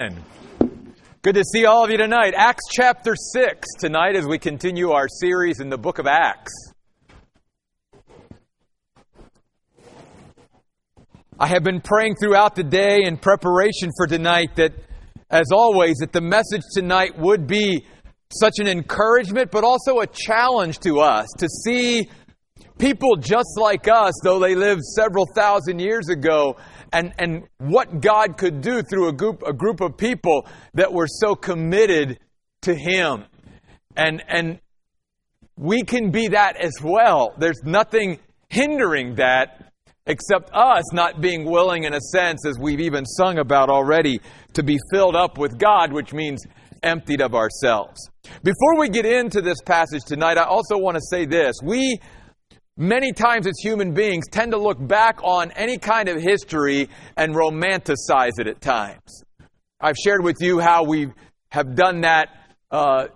Good to see all of you tonight. Acts chapter 6 tonight as we continue our series in the book of Acts. I have been praying throughout the day in preparation for tonight that, as always, that the message tonight would be such an encouragement, but also a challenge to us to see people just like us, though they lived several thousand years ago, and, and what God could do through a group, a group of people that were so committed to Him. And, and we can be that as well. There's nothing hindering that except us not being willing, in a sense, as we've even sung about already, to be filled up with God, which means emptied of ourselves. Before we get into this passage tonight, I also want to say this. We many times as human beings tend to look back on any kind of history and romanticize it at times. I've shared with you how we have done that uh,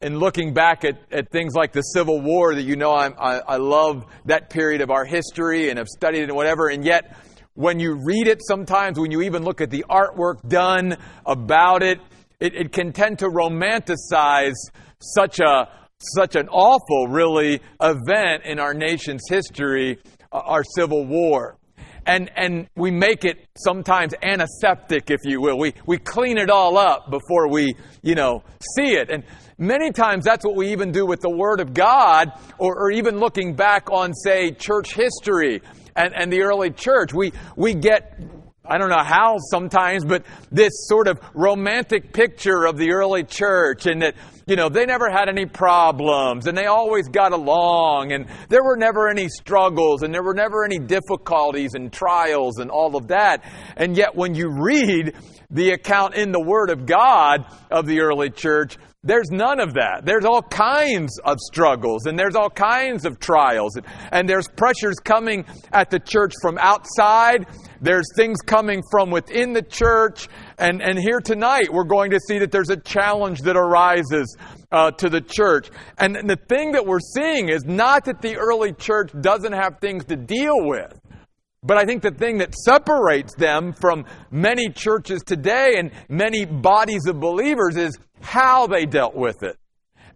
in looking back at, at things like the Civil War, that you know I, I, I love that period of our history and have studied it and whatever, and yet when you read it sometimes, when you even look at the artwork done about it, it, it can tend to romanticize such a such an awful, really, event in our nation's history, uh, our Civil War. And, and we make it sometimes antiseptic, if you will. We, we clean it all up before we, you know, see it. And many times that's what we even do with the Word of God, or, or even looking back on, say, church history and, and the early church. We, we get I don't know how sometimes, but this sort of romantic picture of the early church and that, you know, they never had any problems and they always got along and there were never any struggles and there were never any difficulties and trials and all of that. And yet when you read the account in the Word of God of the early church, there's none of that. There's all kinds of struggles and there's all kinds of trials and, there's pressures coming at the church from outside. There's things coming from within the church. And, and here tonight, we're going to see that there's a challenge that arises uh, to the church. And the thing that we're seeing is not that the early church doesn't have things to deal with. But I think the thing that separates them from many churches today and many bodies of believers is how they dealt with it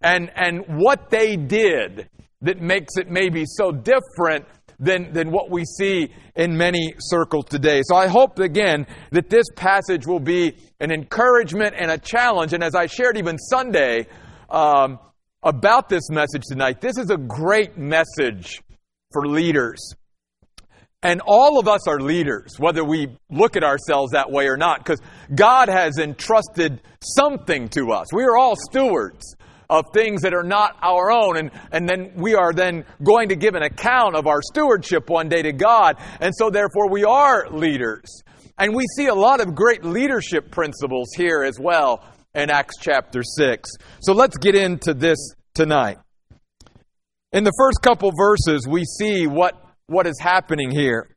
and, and what they did that makes it maybe so different than, than what we see in many circles today. So I hope, again, that this passage will be an encouragement and a challenge. And as I shared even Sunday um, about this message tonight, this is a great message for leaders. And all of us are leaders, whether we look at ourselves that way or not, because God has entrusted something to us. We are all stewards of things that are not our own, and, and then we are then going to give an account of our stewardship one day to God, and so therefore we are leaders. And we see a lot of great leadership principles here as well in Acts chapter 6. So let's get into this tonight. In the first couple verses, we see what what is happening here.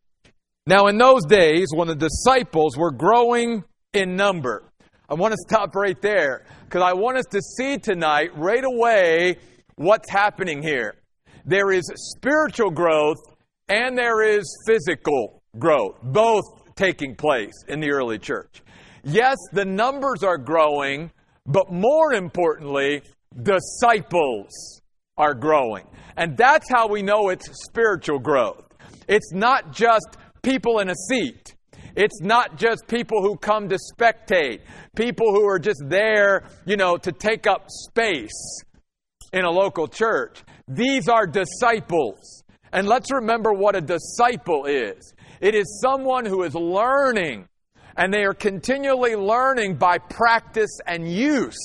Now, in those days, when the disciples were growing in number, I want to stop right there because I want us to see tonight, right away, what's happening here. There is spiritual growth and there is physical growth, both taking place in the early church. Yes, the numbers are growing, but more importantly, disciples are growing. And that's how we know it's spiritual growth. It's not just people in a seat. It's not just people who come to spectate, people who are just there, you know, to take up space in a local church. These are disciples. And let's remember what a disciple is it is someone who is learning, and they are continually learning by practice and use.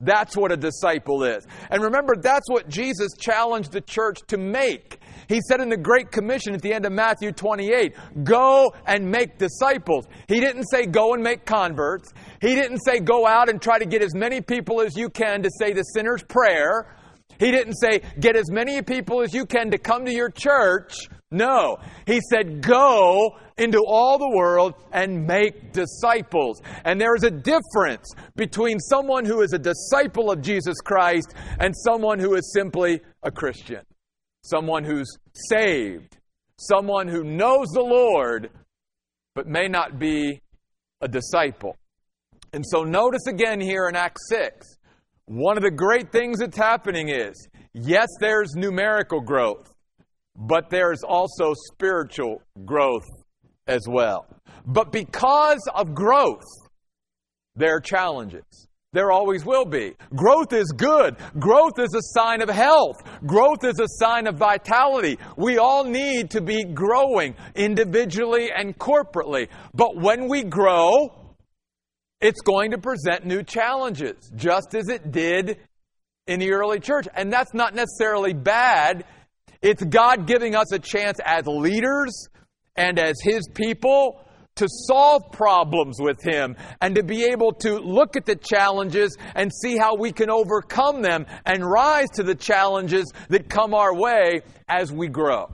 That's what a disciple is. And remember, that's what Jesus challenged the church to make. He said in the Great Commission at the end of Matthew 28, go and make disciples. He didn't say go and make converts. He didn't say go out and try to get as many people as you can to say the sinner's prayer. He didn't say get as many people as you can to come to your church. No. He said, go into all the world and make disciples. And there is a difference between someone who is a disciple of Jesus Christ and someone who is simply a Christian. Someone who's saved. Someone who knows the Lord, but may not be a disciple. And so notice again here in Acts 6, one of the great things that's happening is yes, there's numerical growth, but there's also spiritual growth as well. But because of growth, there are challenges. There always will be. Growth is good. Growth is a sign of health. Growth is a sign of vitality. We all need to be growing individually and corporately. But when we grow, it's going to present new challenges, just as it did in the early church. And that's not necessarily bad. It's God giving us a chance as leaders and as His people to solve problems with Him and to be able to look at the challenges and see how we can overcome them and rise to the challenges that come our way as we grow.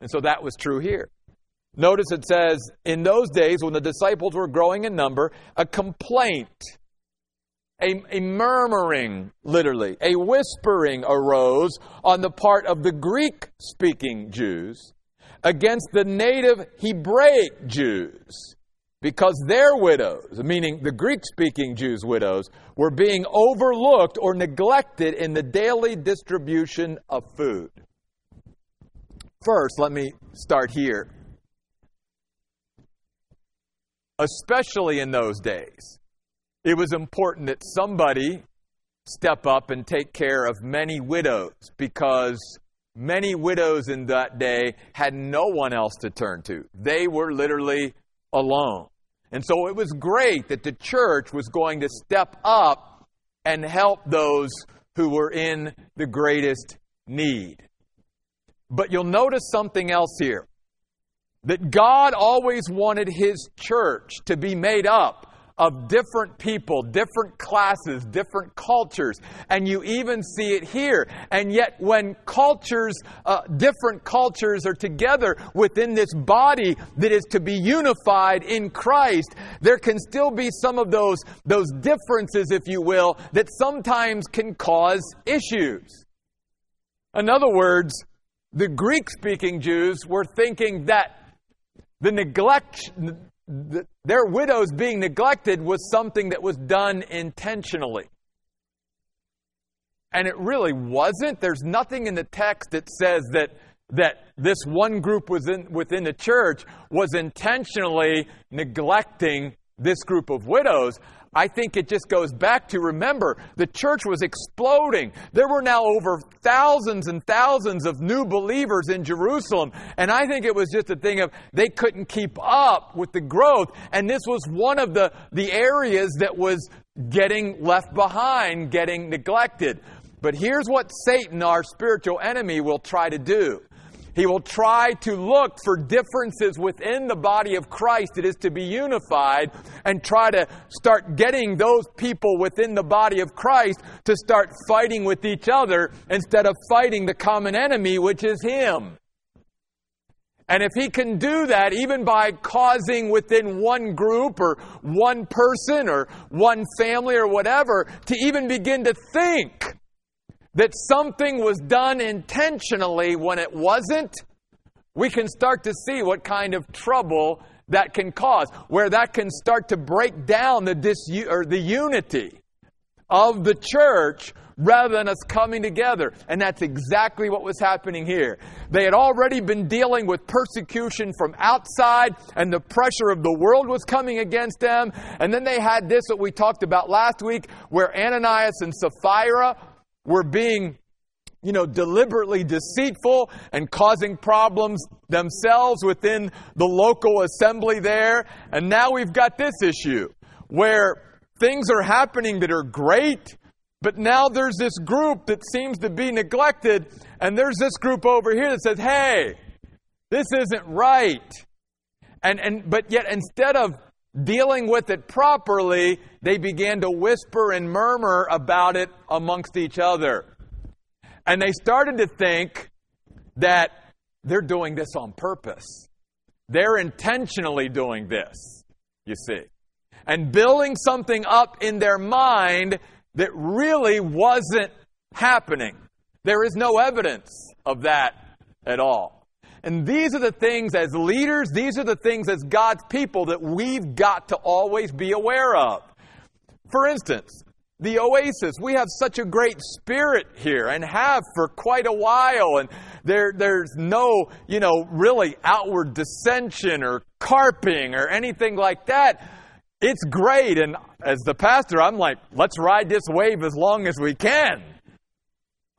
And so that was true here. Notice it says, in those days when the disciples were growing in number, a complaint, a, a, murmuring, literally, a whispering arose on the part of the Greek speaking Jews against the native Hebraic Jews because their widows, meaning the Greek speaking Jews' widows, were being overlooked or neglected in the daily distribution of food. First, let me start here. Especially in those days, it was important that somebody step up and take care of many widows because Many widows in that day had no one else to turn to. They were literally alone. And so it was great that the church was going to step up and help those who were in the greatest need. But you'll notice something else here that God always wanted His church to be made up of different people, different classes, different cultures. And you even see it here. And yet, when cultures, uh, different cultures are together within this body that is to be unified in Christ, there can still be some of those, those differences, if you will, that sometimes can cause issues. In other words, the Greek speaking Jews were thinking that the neglect, the, their widows being neglected was something that was done intentionally. And it really wasn't. There's nothing in the text that says that, that this one group within, within the church was intentionally neglecting this group of widows. I think it just goes back to remember the church was exploding. There were now over thousands and thousands of new believers in Jerusalem. And I think it was just a thing of they couldn't keep up with the growth. And this was one of the, the areas that was getting left behind, getting neglected. But here's what Satan, our spiritual enemy, will try to do. He will try to look for differences within the body of Christ that is to be unified and try to start getting those people within the body of Christ to start fighting with each other instead of fighting the common enemy, which is Him. And if he can do that, even by causing within one group or one person or one family or whatever, to even begin to think that something was done intentionally when it wasn't, we can start to see what kind of trouble that can cause, where that can start to break down the dis- or the unity of the church rather than us coming together. And that's exactly what was happening here. They had already been dealing with persecution from outside, and the pressure of the world was coming against them. And then they had this that we talked about last week, where Ananias and Sapphira were being you know, deliberately deceitful and causing problems themselves within the local assembly there. And now we've got this issue where things are happening that are great, but now there's this group that seems to be neglected, and there's this group over here that says, hey, this isn't right. And, and, but yet instead of dealing with it properly, they began to whisper and murmur about it amongst each other. And they started to think that they're doing this on purpose. They're intentionally doing this, you see. And building something up in their mind that really wasn't happening. There is no evidence of that at all. And these are the things as leaders, these are the things as God's people that we've got to always be aware of. For instance, the Oasis. We have such a great spirit here and have for quite a while. And there, there's no, you know, really outward dissension or carping or anything like that. It's great. And as the pastor, I'm like, let's ride this wave as long as we can.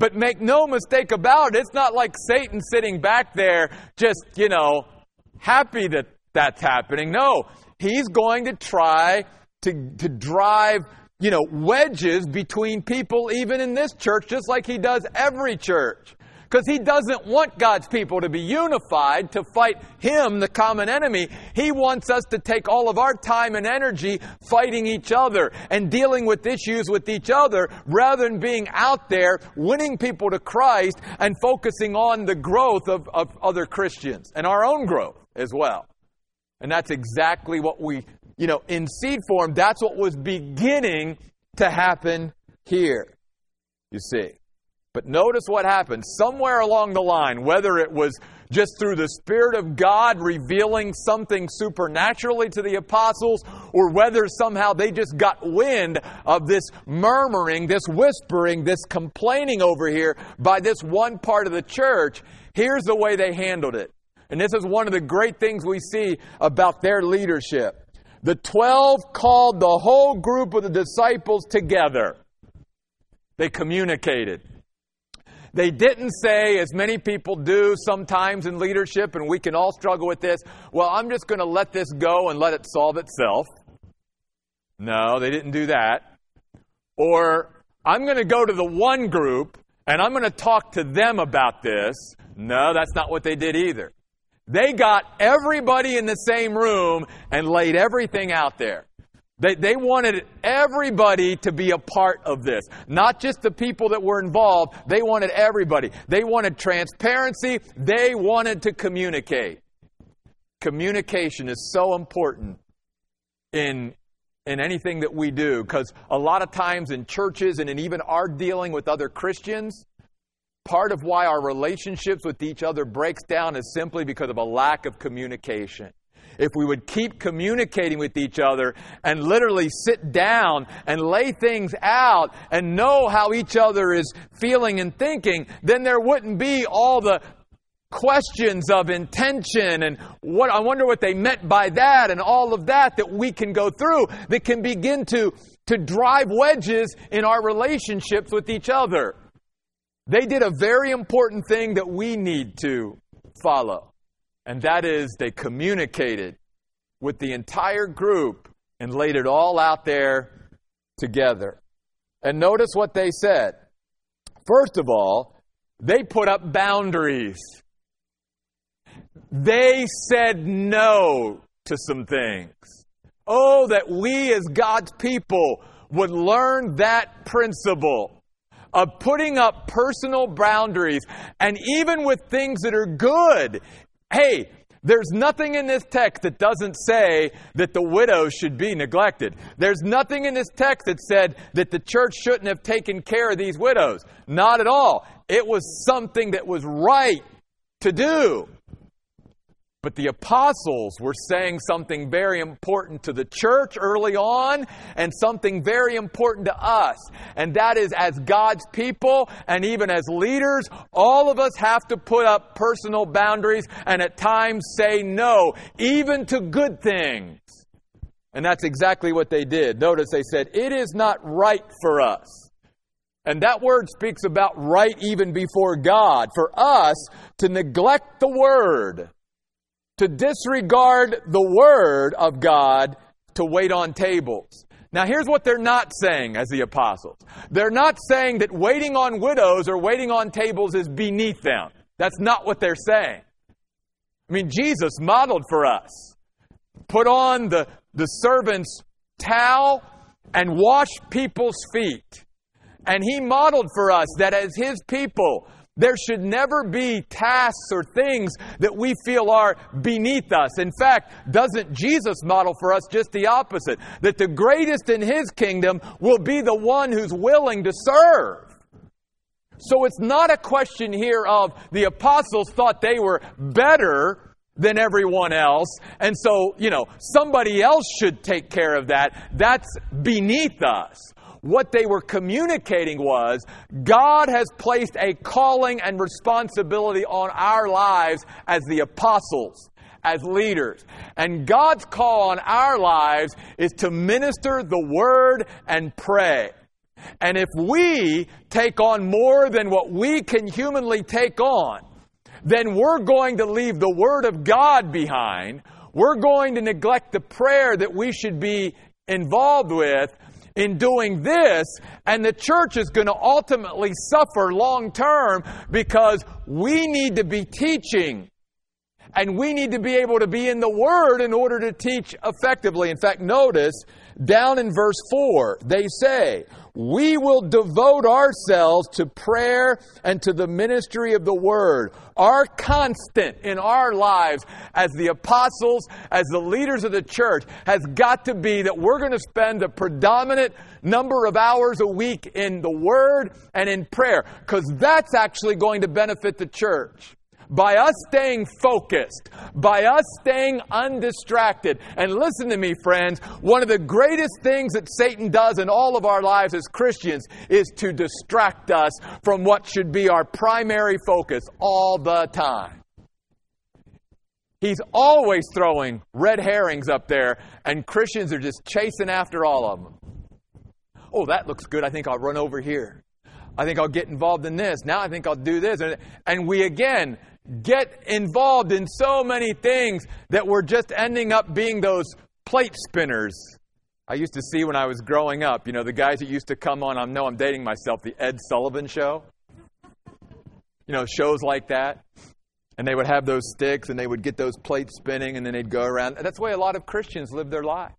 But make no mistake about it, it's not like Satan sitting back there just, you know, happy that that's happening. No, he's going to try to, to drive you know, wedges between people even in this church, just like he does every church. Because he doesn't want God's people to be unified to fight him, the common enemy. He wants us to take all of our time and energy fighting each other and dealing with issues with each other rather than being out there winning people to Christ and focusing on the growth of, of other Christians and our own growth as well. And that's exactly what we you know, in seed form, that's what was beginning to happen here. You see. But notice what happened. Somewhere along the line, whether it was just through the Spirit of God revealing something supernaturally to the apostles, or whether somehow they just got wind of this murmuring, this whispering, this complaining over here by this one part of the church, here's the way they handled it. And this is one of the great things we see about their leadership. The twelve called the whole group of the disciples together. They communicated. They didn't say, as many people do sometimes in leadership, and we can all struggle with this, well, I'm just going to let this go and let it solve itself. No, they didn't do that. Or, I'm going to go to the one group and I'm going to talk to them about this. No, that's not what they did either. They got everybody in the same room and laid everything out there. They, they wanted everybody to be a part of this. Not just the people that were involved, they wanted everybody. They wanted transparency, they wanted to communicate. Communication is so important in, in anything that we do because a lot of times in churches and in even our dealing with other Christians, Part of why our relationships with each other breaks down is simply because of a lack of communication. If we would keep communicating with each other and literally sit down and lay things out and know how each other is feeling and thinking, then there wouldn't be all the questions of intention and what I wonder what they meant by that and all of that that we can go through that can begin to to drive wedges in our relationships with each other. They did a very important thing that we need to follow, and that is they communicated with the entire group and laid it all out there together. And notice what they said. First of all, they put up boundaries. They said no to some things. Oh, that we as God's people would learn that principle of putting up personal boundaries and even with things that are good. Hey, there's nothing in this text that doesn't say that the widows should be neglected. There's nothing in this text that said that the church shouldn't have taken care of these widows. Not at all. It was something that was right to do. But the apostles were saying something very important to the church early on and something very important to us. And that is, as God's people and even as leaders, all of us have to put up personal boundaries and at times say no, even to good things. And that's exactly what they did. Notice they said, It is not right for us. And that word speaks about right even before God. For us to neglect the word to disregard the Word of God to wait on tables. Now, here's what they're not saying as the apostles. They're not saying that waiting on widows or waiting on tables is beneath them. That's not what they're saying. I mean, Jesus modeled for us. Put on the, the servant's towel and wash people's feet. And he modeled for us that as his people, there should never be tasks or things that we feel are beneath us. In fact, doesn't Jesus model for us just the opposite? That the greatest in his kingdom will be the one who's willing to serve. So it's not a question here of the apostles thought they were better than everyone else. And so, you know, somebody else should take care of that. That's beneath us. What they were communicating was God has placed a calling and responsibility on our lives as the apostles, as leaders. And God's call on our lives is to minister the word and pray. And if we take on more than what we can humanly take on, then we're going to leave the Word of God behind. We're going to neglect the prayer that we should be involved with in doing this, and the church is going to ultimately suffer long term because we need to be teaching. And we need to be able to be in the Word in order to teach effectively. In fact, notice down in verse 4, they say, We will devote ourselves to prayer and to the ministry of the Word. Our constant in our lives as the apostles, as the leaders of the church, has got to be that we're going to spend the predominant number of hours a week in the Word and in prayer, because that's actually going to benefit the church by us staying focused, by us staying undistracted. And listen to me, friends, one of the greatest things that Satan does in all of our lives as Christians is to distract us from what should be our primary focus all the time. He's always throwing red herrings up there, and Christians are just chasing after all of them. Oh, that looks good. I think I'll run over here. I think I'll get involved in this. Now I think I'll do this. And we again get involved in so many things that we're just ending up being those plate spinners. I used to see when I was growing up, you know, the guys that used to come on, I know I'm dating myself, the Ed Sullivan show. You know, shows like that. And they would have those sticks and they would get those plates spinning and then they'd go around. That's the way a lot of Christians live their life.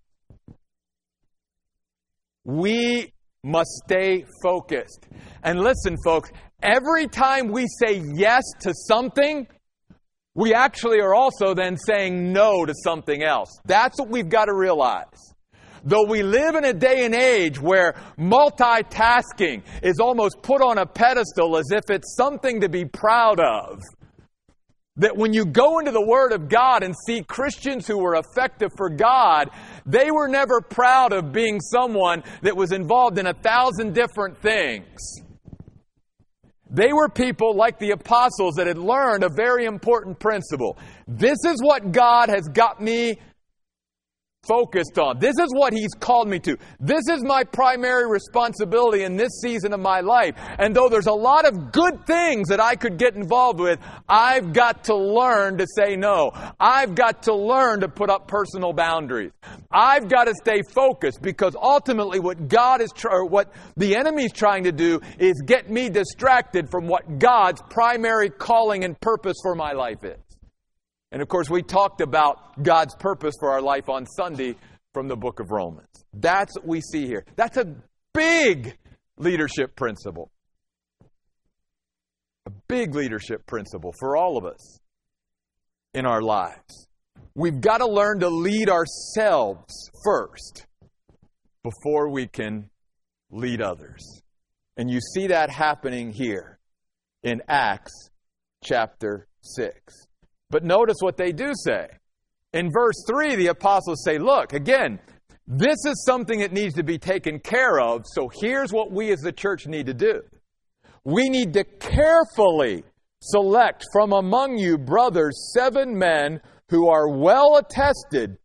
We must stay focused. And listen, folks, every time we say yes to something, we actually are also then saying no to something else. That's what we've got to realize. Though we live in a day and age where multitasking is almost put on a pedestal as if it's something to be proud of, that when you go into the Word of God and see Christians who were effective for God, they were never proud of being someone that was involved in a thousand different things. They were people like the apostles that had learned a very important principle. This is what God has got me focused on. This is what He's called me to. This is my primary responsibility in this season of my life. And though there's a lot of good things that I could get involved with, I've got to learn to say no. I've got to learn to put up personal boundaries. I've got to stay focused because ultimately what God is or what the enemy is trying to do is get me distracted from what God's primary calling and purpose for my life is. And of course, we talked about God's purpose for our life on Sunday from the book of Romans. That's what we see here. That's a big leadership principle. A big leadership principle for all of us in our lives. We've got to learn to lead ourselves first before we can lead others. And you see that happening here in Acts chapter 6. But notice what they do say. In verse 3, the apostles say, Look, again, this is something that needs to be taken care of, so here's what we as the church need to do. We need to carefully select from among you, brothers, seven men who are well attested,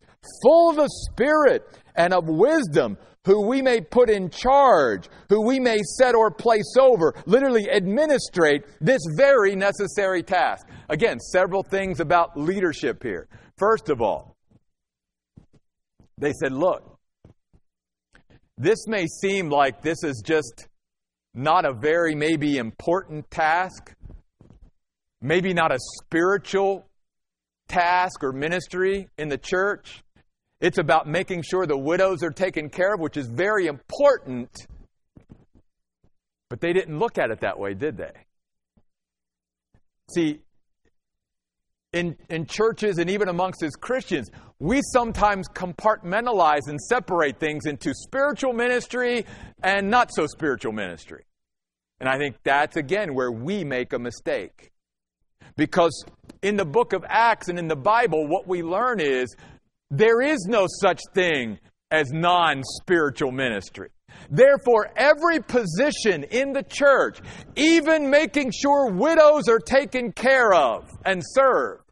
full of the Spirit and of wisdom, who we may put in charge, who we may set or place over, literally administrate this very necessary task. Again, several things about leadership here. First of all, they said, look, this may seem like this is just not a very maybe important task, maybe not a spiritual task or ministry in the church. It's about making sure the widows are taken care of, which is very important. But they didn't look at it that way, did they? See, in, in churches and even amongst us Christians, we sometimes compartmentalize and separate things into spiritual ministry and not so spiritual ministry. And I think that's, again, where we make a mistake. Because in the book of Acts and in the Bible, what we learn is there is no such thing as non spiritual ministry. Therefore, every position in the church, even making sure widows are taken care of and served,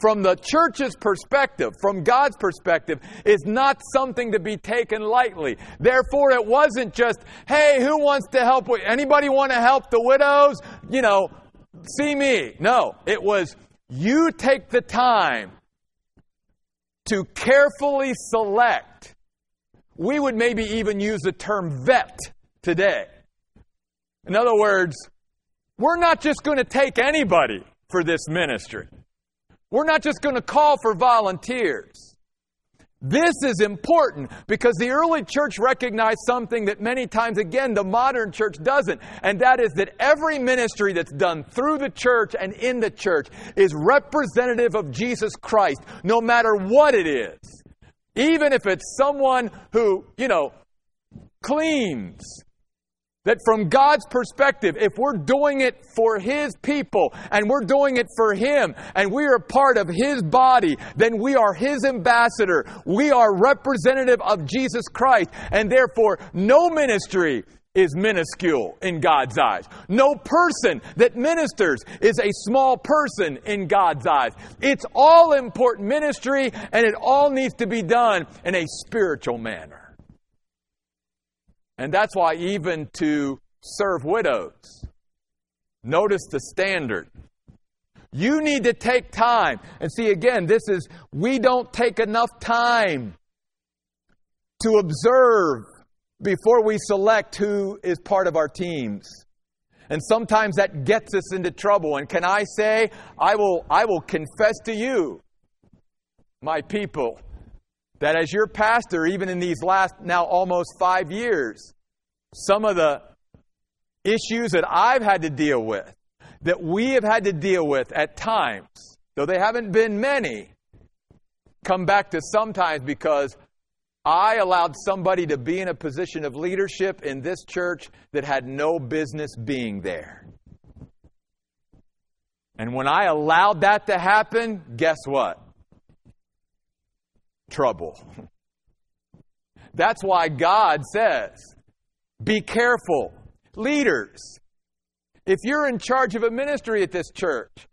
from the church's perspective, from God's perspective, is not something to be taken lightly. Therefore, it wasn't just, hey, who wants to help? Anybody want to help the widows? You know, see me. No, it was, you take the time to carefully select. We would maybe even use the term vet today. In other words, we're not just going to take anybody for this ministry. We're not just going to call for volunteers. This is important because the early church recognized something that many times, again, the modern church doesn't, and that is that every ministry that's done through the church and in the church is representative of Jesus Christ, no matter what it is. Even if it's someone who, you know, cleans that from God's perspective, if we're doing it for His people and we're doing it for Him and we are part of His body, then we are His ambassador. We are representative of Jesus Christ. And therefore, no ministry is minuscule in God's eyes. No person that ministers is a small person in God's eyes. It's all important ministry and it all needs to be done in a spiritual manner. And that's why, even to serve widows, notice the standard. You need to take time. And see, again, this is, we don't take enough time to observe before we select who is part of our teams. And sometimes that gets us into trouble. And can I say, I will, I will confess to you, my people, that as your pastor, even in these last now almost five years, some of the issues that I've had to deal with, that we have had to deal with at times, though they haven't been many, come back to sometimes because I allowed somebody to be in a position of leadership in this church that had no business being there. And when I allowed that to happen, guess what? Trouble. That's why God says, be careful. Leaders, if you're in charge of a ministry at this church,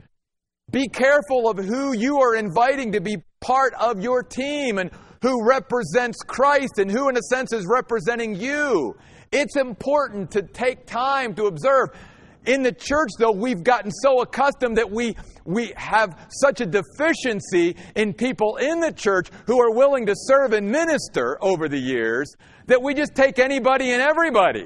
be careful of who you are inviting to be part of your team and who represents Christ and who, in a sense, is representing you. It's important to take time to observe. In the church, though, we've gotten so accustomed that we, we have such a deficiency in people in the church who are willing to serve and minister over the years that we just take anybody and everybody.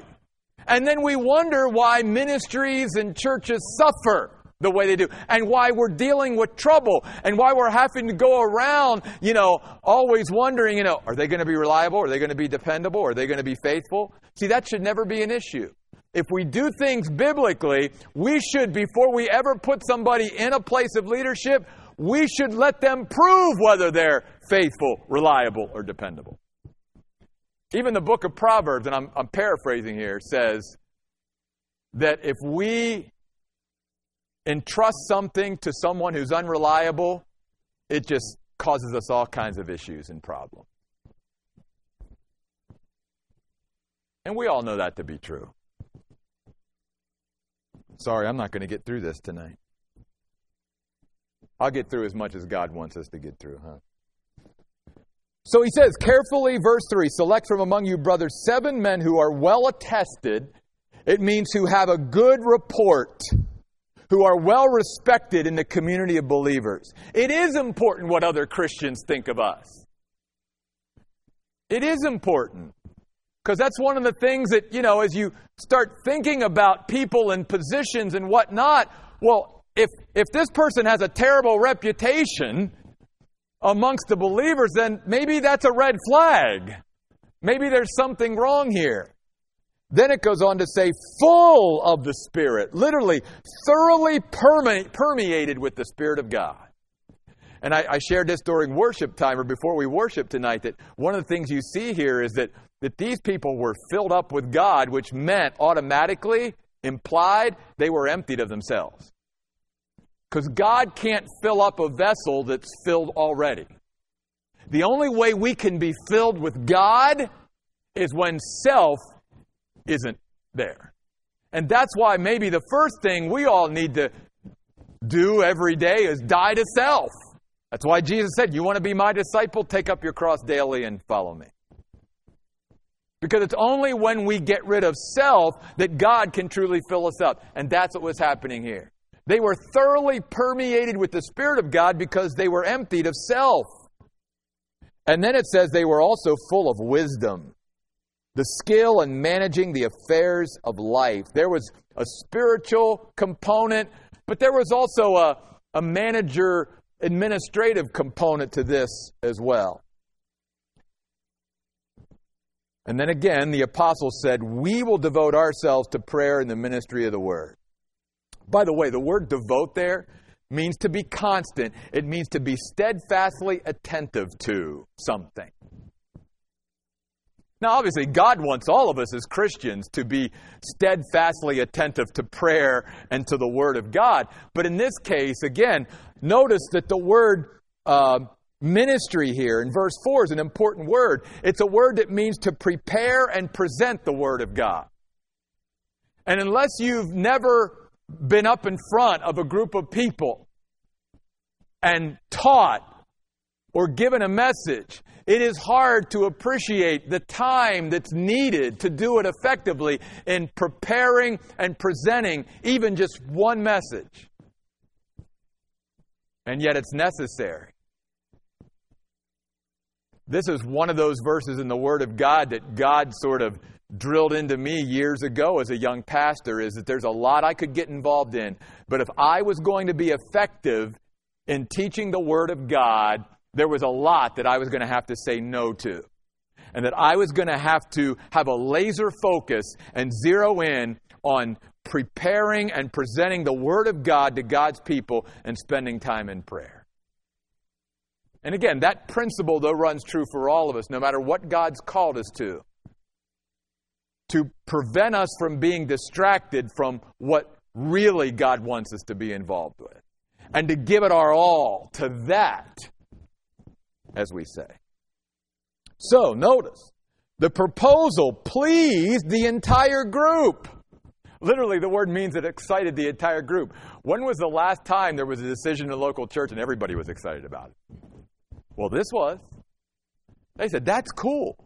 And then we wonder why ministries and churches suffer the way they do and why we're dealing with trouble and why we're having to go around, you know, always wondering, you know, are they going to be reliable? Are they going to be dependable? Are they going to be faithful? See, that should never be an issue if we do things biblically, we should, before we ever put somebody in a place of leadership, we should let them prove whether they're faithful, reliable, or dependable. Even the book of Proverbs, and I'm, I'm paraphrasing here, says that if we entrust something to someone who's unreliable, it just causes us all kinds of issues and problems. And we all know that to be true. Sorry, I'm not going to get through this tonight. I'll get through as much as God wants us to get through, huh? So he says, carefully, verse 3 select from among you, brothers, seven men who are well attested. It means who have a good report, who are well respected in the community of believers. It is important what other Christians think of us. It is important. Because that's one of the things that, you know, as you start thinking about people and positions and whatnot, well, if, if this person has a terrible reputation amongst the believers, then maybe that's a red flag. Maybe there's something wrong here. Then it goes on to say, full of the Spirit, literally, thoroughly perme- permeated with the Spirit of God. And I, I, shared this during worship time or before we worship tonight that one of the things you see here is that that these people were filled up with God, which meant automatically, implied, they were emptied of themselves. Because God can't fill up a vessel that's filled already. The only way we can be filled with God is when self isn't there. And that's why maybe the first thing we all need to do every day is die to self. That's why Jesus said, You want to be my disciple? Take up your cross daily and follow me. Because it's only when we get rid of self that God can truly fill us up. And that's what was happening here. They were thoroughly permeated with the Spirit of God because they were emptied of self. And then it says they were also full of wisdom, the skill in managing the affairs of life. There was a spiritual component, but there was also a, a manager administrative component to this as well. And then again, the apostle said, We will devote ourselves to prayer and the ministry of the word. By the way, the word devote there means to be constant, it means to be steadfastly attentive to something. Now, obviously, God wants all of us as Christians to be steadfastly attentive to prayer and to the Word of God. But in this case, again, notice that the word uh, ministry here in verse 4 is an important word. It's a word that means to prepare and present the Word of God. And unless you've never been up in front of a group of people and taught or given a message, it is hard to appreciate the time that's needed to do it effectively in preparing and presenting even just one message. And yet it's necessary. This is one of those verses in the Word of God that God sort of drilled into me years ago as a young pastor is that there's a lot I could get involved in. But if I was going to be effective in teaching the Word of God, there was a lot that I was going to have to say no to. And that I was going to have to have a laser focus and zero in on preparing and presenting the Word of God to God's people and spending time in prayer. And again, that principle, though, runs true for all of us, no matter what God's called us to to prevent us from being distracted from what really God wants us to be involved with. And to give it our all to that, as we say. So, notice, the proposal pleased the entire group. Literally, the word means it excited the entire group. When was the last time there was a decision in a local church and everybody was excited about it? Well, this was. They said, that's cool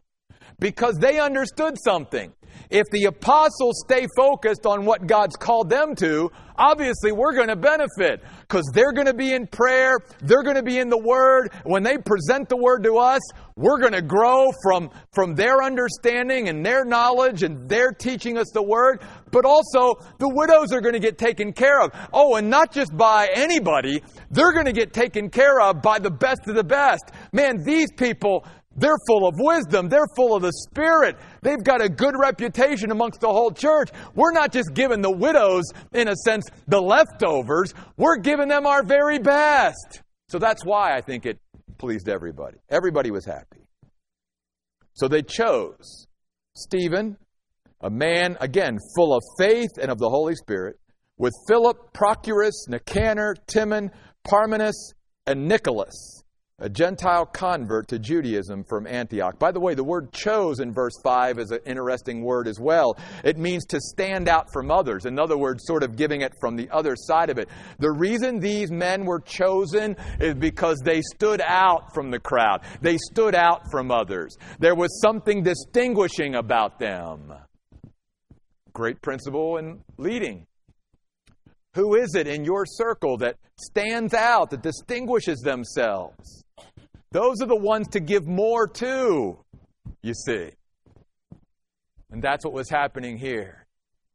because they understood something. If the apostles stay focused on what God's called them to, obviously we're going to benefit because they're going to be in prayer, they're going to be in the Word. When they present the Word to us, we're going to grow from, from their understanding and their knowledge and their teaching us the Word. But also, the widows are going to get taken care of. Oh, and not just by anybody, they're going to get taken care of by the best of the best. Man, these people, they're full of wisdom. They're full of the Spirit. They've got a good reputation amongst the whole church. We're not just giving the widows, in a sense, the leftovers. We're giving them our very best. So that's why I think it pleased everybody. Everybody was happy. So they chose Stephen, a man, again, full of faith and of the Holy Spirit, with Philip, Prochorus, Nicanor, Timon, Parmenas, and Nicholas a Gentile convert to Judaism from Antioch. By the way, the word chose in verse 5 is an interesting word as well. It means to stand out from others. In other words, sort of giving it from the other side of it. The reason these men were chosen is because they stood out from the crowd, they stood out from others. There was something distinguishing about them. Great principle in leading. Who is it in your circle that stands out, that distinguishes themselves? Those are the ones to give more to, you see. And that's what was happening here.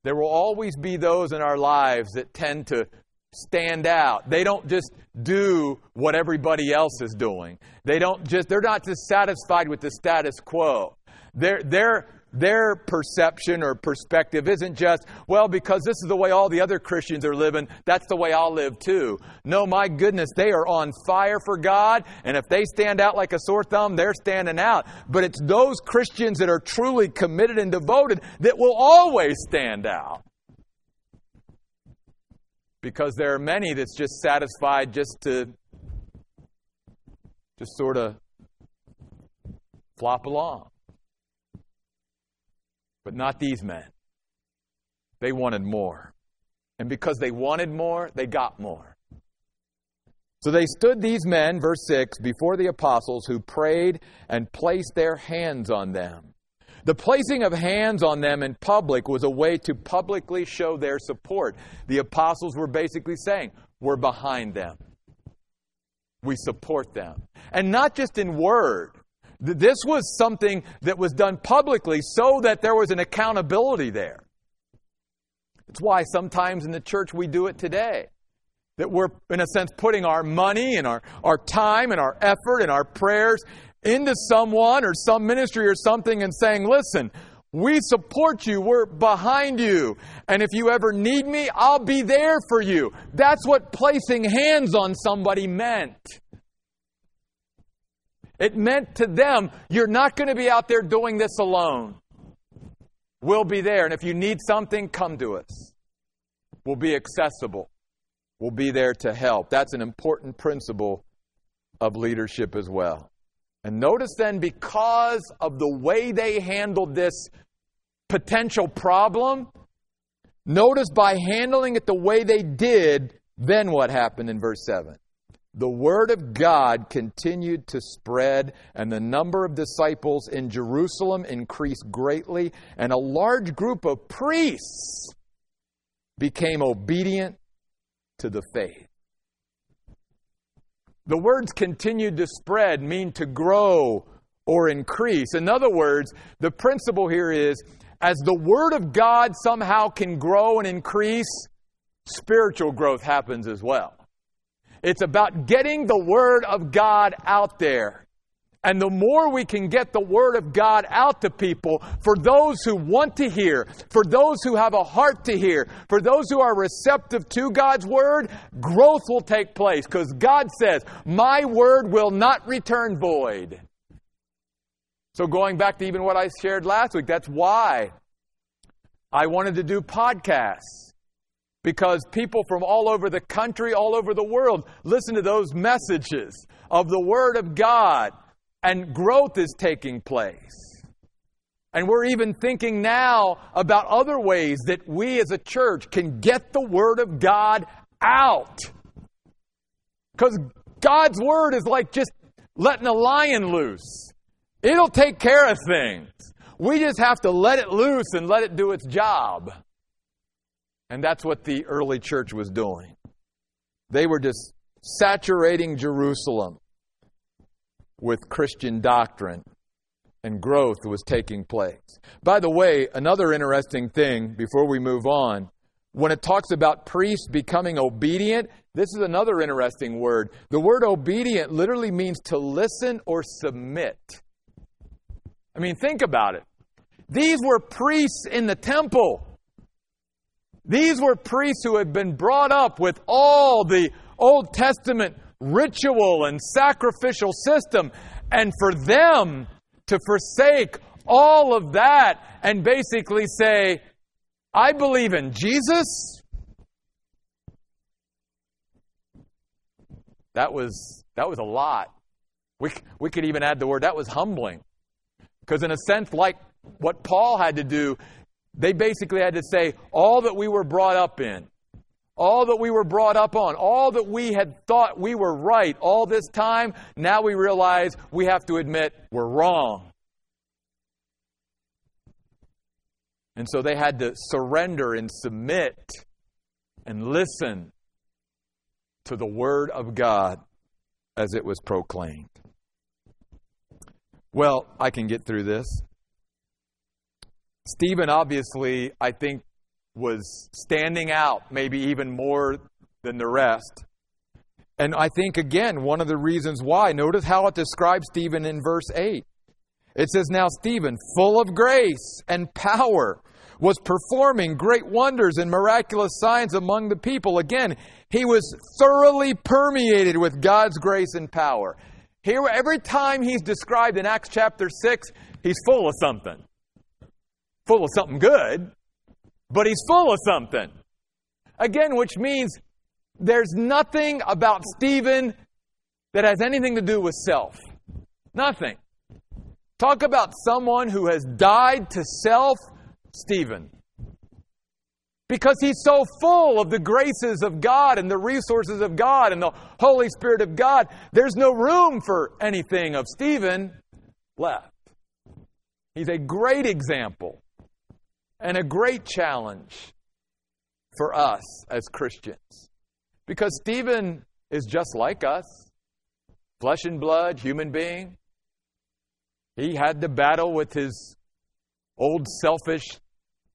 There will always be those in our lives that tend to stand out. They don't just do what everybody else is doing. They don't just they're not just satisfied with the status quo. They're they're their perception or perspective isn't just, well, because this is the way all the other Christians are living, that's the way I'll live too. No, my goodness, they are on fire for God, and if they stand out like a sore thumb, they're standing out. But it's those Christians that are truly committed and devoted that will always stand out. Because there are many that's just satisfied just to just sort of flop along. But not these men. They wanted more. And because they wanted more, they got more. So they stood these men, verse 6, before the apostles who prayed and placed their hands on them. The placing of hands on them in public was a way to publicly show their support. The apostles were basically saying, We're behind them. We support them. And not just in word. This was something that was done publicly so that there was an accountability there. It's why sometimes in the church we do it today. That we're, in a sense, putting our money and our, our time and our effort and our prayers into someone or some ministry or something and saying, listen, we support you. We're behind you. And if you ever need me, I'll be there for you. That's what placing hands on somebody meant. It meant to them, you're not going to be out there doing this alone. We'll be there. And if you need something, come to us. We'll be accessible. We'll be there to help. That's an important principle of leadership as well. And notice then, because of the way they handled this potential problem, notice by handling it the way they did, then what happened in verse 7? The word of God continued to spread, and the number of disciples in Jerusalem increased greatly, and a large group of priests became obedient to the faith. The words continued to spread mean to grow or increase. In other words, the principle here is as the Word of God somehow can grow and increase, spiritual growth happens as well. It's about getting the Word of God out there. And the more we can get the Word of God out to people, for those who want to hear, for those who have a heart to hear, for those who are receptive to God's Word, growth will take place because God says, My Word will not return void. So, going back to even what I shared last week, that's why I wanted to do podcasts. Because people from all over the country, all over the world, listen to those messages of the Word of God and growth is taking place. And we're even thinking now about other ways that we as a church can get the Word of God out. Because God's Word is like just letting a lion loose, it'll take care of things. We just have to let it loose and let it do its job. And that's what the early church was doing. They were just saturating Jerusalem with Christian doctrine, and growth was taking place. By the way, another interesting thing before we move on, when it talks about priests becoming obedient, this is another interesting word. The word obedient literally means to listen or submit. I mean, think about it. These were priests in the temple. These were priests who had been brought up with all the Old Testament ritual and sacrificial system. And for them to forsake all of that and basically say, I believe in Jesus, that was, that was a lot. We, we could even add the word, that was humbling. Because, in a sense, like what Paul had to do, they basically had to say, all that we were brought up in, all that we were brought up on, all that we had thought we were right all this time, now we realize we have to admit we're wrong. And so they had to surrender and submit and listen to the Word of God as it was proclaimed. Well, I can get through this. Stephen, obviously, I think, was standing out, maybe even more than the rest. And I think, again, one of the reasons why, notice how it describes Stephen in verse 8. It says, Now Stephen, full of grace and power, was performing great wonders and miraculous signs among the people. Again, he was thoroughly permeated with God's grace and power. Here, every time he's described in Acts chapter 6, he's full of something. Full of something good, but he's full of something. Again, which means there's nothing about Stephen that has anything to do with self. Nothing. Talk about someone who has died to self, Stephen. Because he's so full of the graces of God and the resources of God and the Holy Spirit of God, there's no room for anything of Stephen left. He's a great example and a great challenge for us as Christians. Because Stephen is just like us flesh and blood, human being. He had to battle with his old selfish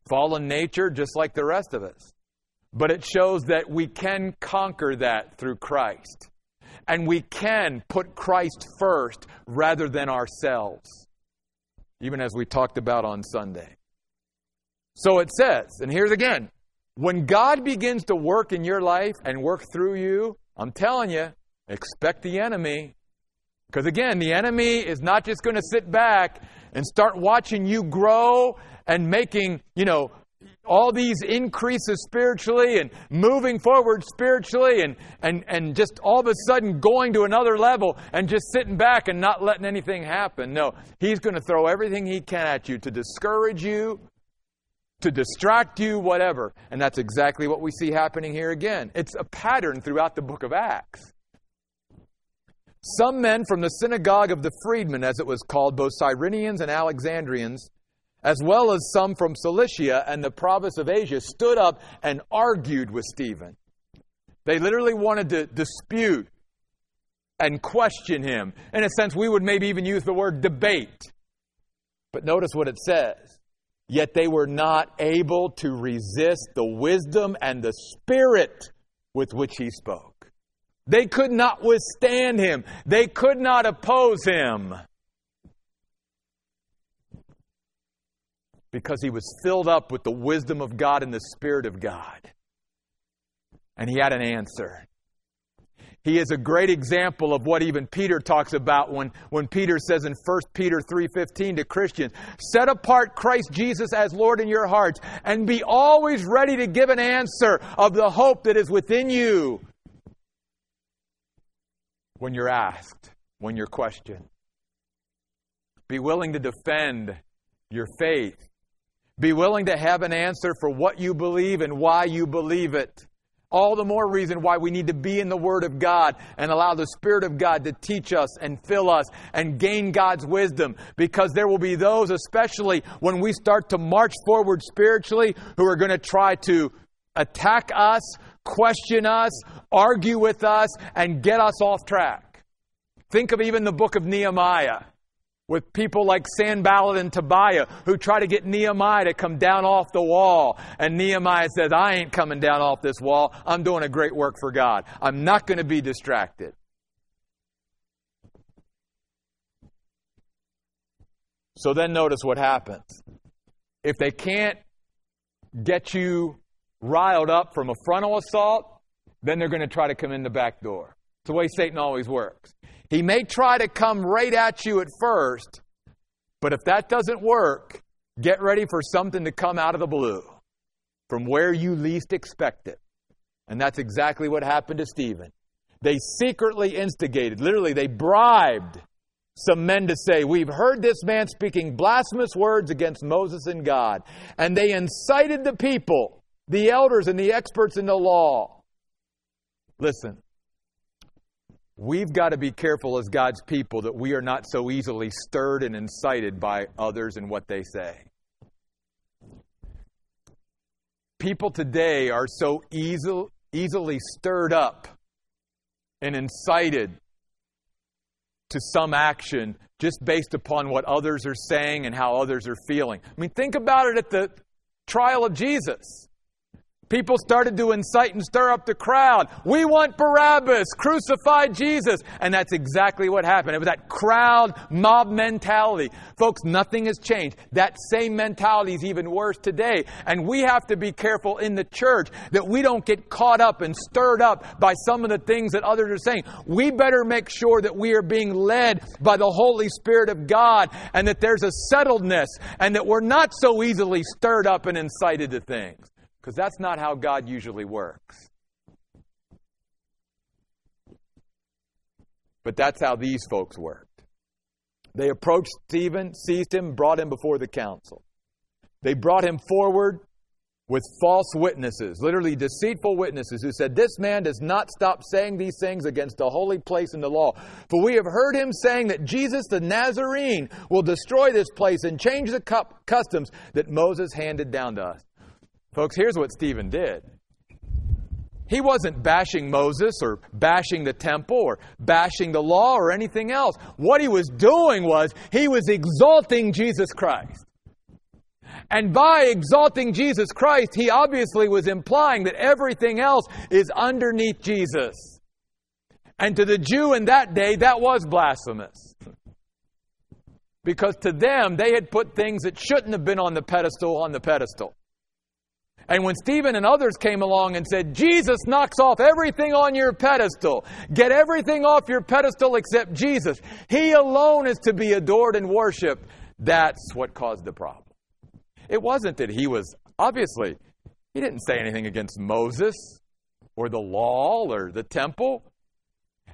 fallen nature just like the rest of us. But it shows that we can conquer that through Christ. And we can put Christ first rather than ourselves, even as we talked about on Sunday. So it says, and here's again when God begins to work in your life and work through you, I'm telling you, expect the enemy because again, the enemy is not just going to sit back and start watching you grow and making, you know, all these increases spiritually and moving forward spiritually and, and, and just all of a sudden going to another level and just sitting back and not letting anything happen. No, he's going to throw everything he can at you to discourage you, to distract you, whatever. And that's exactly what we see happening here again. It's a pattern throughout the book of Acts. Some men from the synagogue of the freedmen, as it was called, both Cyrenians and Alexandrians, as well as some from Cilicia and the province of Asia, stood up and argued with Stephen. They literally wanted to dispute and question him. In a sense, we would maybe even use the word debate. But notice what it says. Yet they were not able to resist the wisdom and the spirit with which he spoke. They could not withstand him. They could not oppose him. Because he was filled up with the wisdom of God and the Spirit of God. And he had an answer. He is a great example of what even Peter talks about when, when Peter says in 1 Peter 3:15 to Christians, "Set apart Christ Jesus as Lord in your hearts and be always ready to give an answer of the hope that is within you when you're asked, when you're questioned. Be willing to defend your faith. Be willing to have an answer for what you believe and why you believe it. All the more reason why we need to be in the Word of God and allow the Spirit of God to teach us and fill us and gain God's wisdom. Because there will be those, especially when we start to march forward spiritually, who are going to try to attack us, question us, argue with us, and get us off track. Think of even the book of Nehemiah with people like Sanballat and Tobiah who try to get Nehemiah to come down off the wall. And Nehemiah says, I ain't coming down off this wall. I'm doing a great work for God. I'm not going to be distracted. So then notice what happens. If they can't get you riled up from a frontal assault, then they're going to try to come in the back door. It's the way Satan always works. He may try to come right at you at first, but if that doesn't work, get ready for something to come out of the blue from where you least expect it. And that's exactly what happened to Stephen. They secretly instigated, literally, they bribed some men to say, We've heard this man speaking blasphemous words against Moses and God. And they incited the people the elders and the experts in the law. Listen, we've got to be careful as God's people that we are not so easily stirred and incited by others and what they say. People today are so easy, easily stirred up and incited to some action just based upon what others are saying and how others are feeling. I mean, think about it at the trial of Jesus. People started to incite and stir up the crowd. We want Barabbas, crucify Jesus. And that's exactly what happened. It was that crowd mob mentality. Folks, nothing has changed. That same mentality is even worse today. And we have to be careful in the church that we don't get caught up and stirred up by some of the things that others are saying. We better make sure that we are being led by the Holy Spirit of God and that there's a settledness and that we're not so easily stirred up and incited to things. Because that's not how God usually works. But that's how these folks worked. They approached Stephen, seized him, brought him before the council. They brought him forward with false witnesses, literally deceitful witnesses, who said, This man does not stop saying these things against the holy place and the law. For we have heard him saying that Jesus the Nazarene will destroy this place and change the customs that Moses handed down to us. Folks, here's what Stephen did. He wasn't bashing Moses or bashing the temple or bashing the law or anything else. What he was doing was he was exalting Jesus Christ. And by exalting Jesus Christ, he obviously was implying that everything else is underneath Jesus. And to the Jew in that day, that was blasphemous. Because to them, they had put things that shouldn't have been on the pedestal on the pedestal. And when Stephen and others came along and said, Jesus knocks off everything on your pedestal, get everything off your pedestal except Jesus, He alone is to be adored and worshiped, that's what caused the problem. It wasn't that he was, obviously, he didn't say anything against Moses or the law or the temple.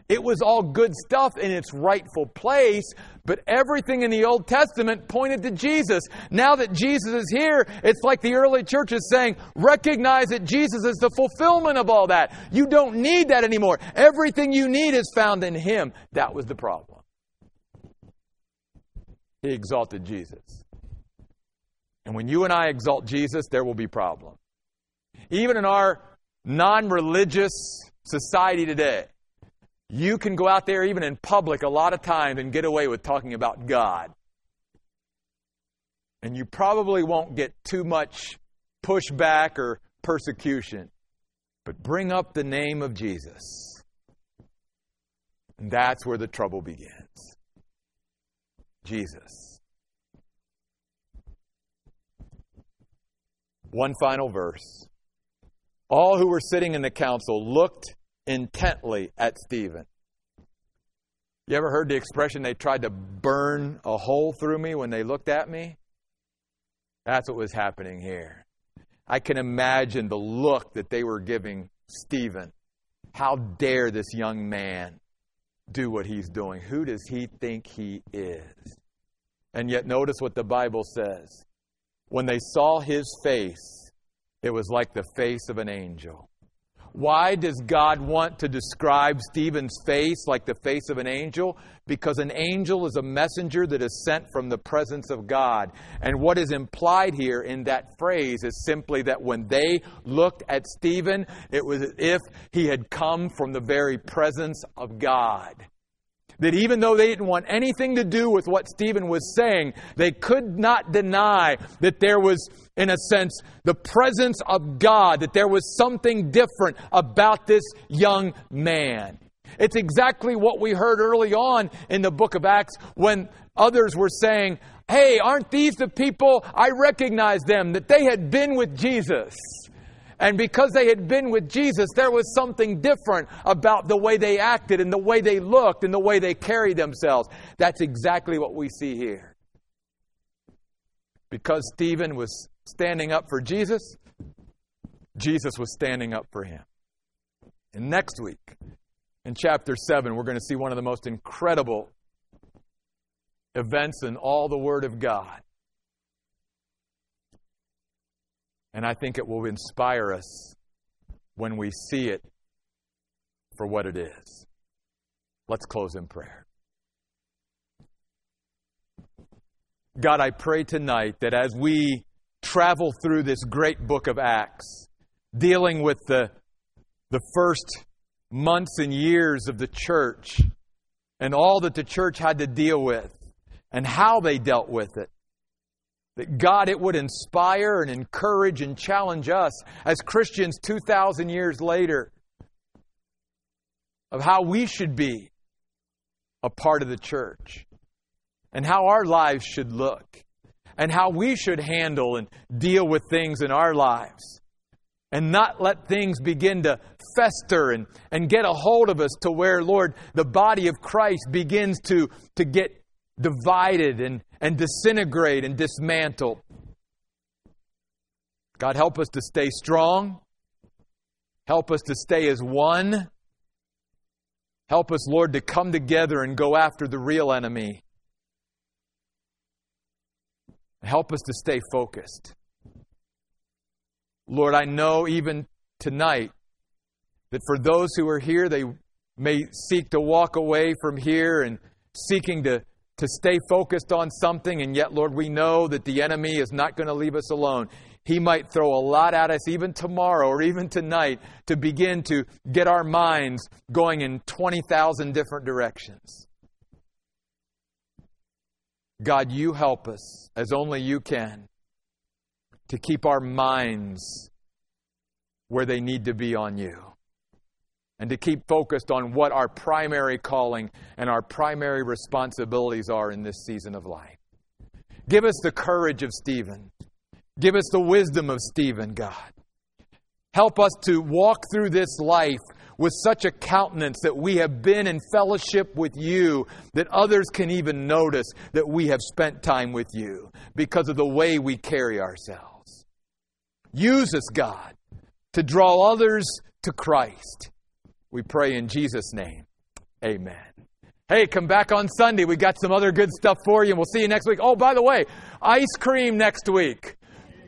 It was all good stuff in its rightful place, but everything in the Old Testament pointed to Jesus. Now that Jesus is here, it's like the early church is saying, recognize that Jesus is the fulfillment of all that. You don't need that anymore. Everything you need is found in Him. That was the problem. He exalted Jesus. And when you and I exalt Jesus, there will be problems. Even in our non religious society today, you can go out there, even in public, a lot of times and get away with talking about God. And you probably won't get too much pushback or persecution. But bring up the name of Jesus. And that's where the trouble begins. Jesus. One final verse. All who were sitting in the council looked intently at Stephen. You ever heard the expression they tried to burn a hole through me when they looked at me? That's what was happening here. I can imagine the look that they were giving Stephen. How dare this young man do what he's doing? Who does he think he is? And yet, notice what the Bible says. When they saw his face, it was like the face of an angel. Why does God want to describe Stephen's face like the face of an angel? Because an angel is a messenger that is sent from the presence of God. And what is implied here in that phrase is simply that when they looked at Stephen, it was as if he had come from the very presence of God that even though they didn't want anything to do with what Stephen was saying, they could not deny that there was, in a sense, the presence of God, that there was something different about this young man. It's exactly what we heard early on in the book of Acts when others were saying, Hey, aren't these the people? I recognize them, that they had been with Jesus. And because they had been with Jesus, there was something different about the way they acted and the way they looked and the way they carried themselves. That's exactly what we see here. Because Stephen was standing up for Jesus, Jesus was standing up for him. And next week, in chapter 7, we're going to see one of the most incredible events in all the Word of God. And I think it will inspire us when we see it for what it is. Let's close in prayer. God, I pray tonight that as we travel through this great book of Acts, dealing with the, the first months and years of the church and all that the church had to deal with and how they dealt with it, that God, it would inspire and encourage and challenge us as Christians 2,000 years later of how we should be a part of the church and how our lives should look and how we should handle and deal with things in our lives and not let things begin to fester and, and get a hold of us to where, Lord, the body of Christ begins to, to get divided and, and disintegrate and dismantle. God, help us to stay strong. Help us to stay as one. Help us, Lord, to come together and go after the real enemy. Help us to stay focused. Lord, I know even tonight that for those who are here, they may seek to walk away from here and seeking to, to stay focused on something, and yet, Lord, we know that the enemy is not going to leave us alone. He might throw a lot at us even tomorrow or even tonight to begin to get our minds going in 20,000 different directions. God, you help us as only you can to keep our minds where they need to be on you and to keep focused on what our primary calling and our primary responsibilities are in this season of life. Give us the courage of Stephen. Give us the wisdom of Stephen, God. Help us to walk through this life with such a countenance that we have been in fellowship with you, that others can even notice that we have spent time with you because of the way we carry ourselves. Use us, God, to draw others to Christ. We pray in Jesus' name. Amen. Hey, come back on Sunday. We got some other good stuff for you, and we'll see you next week. Oh, by the way, ice cream next week.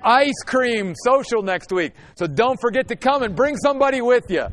Ice cream social next week. So don't forget to come and bring somebody with you.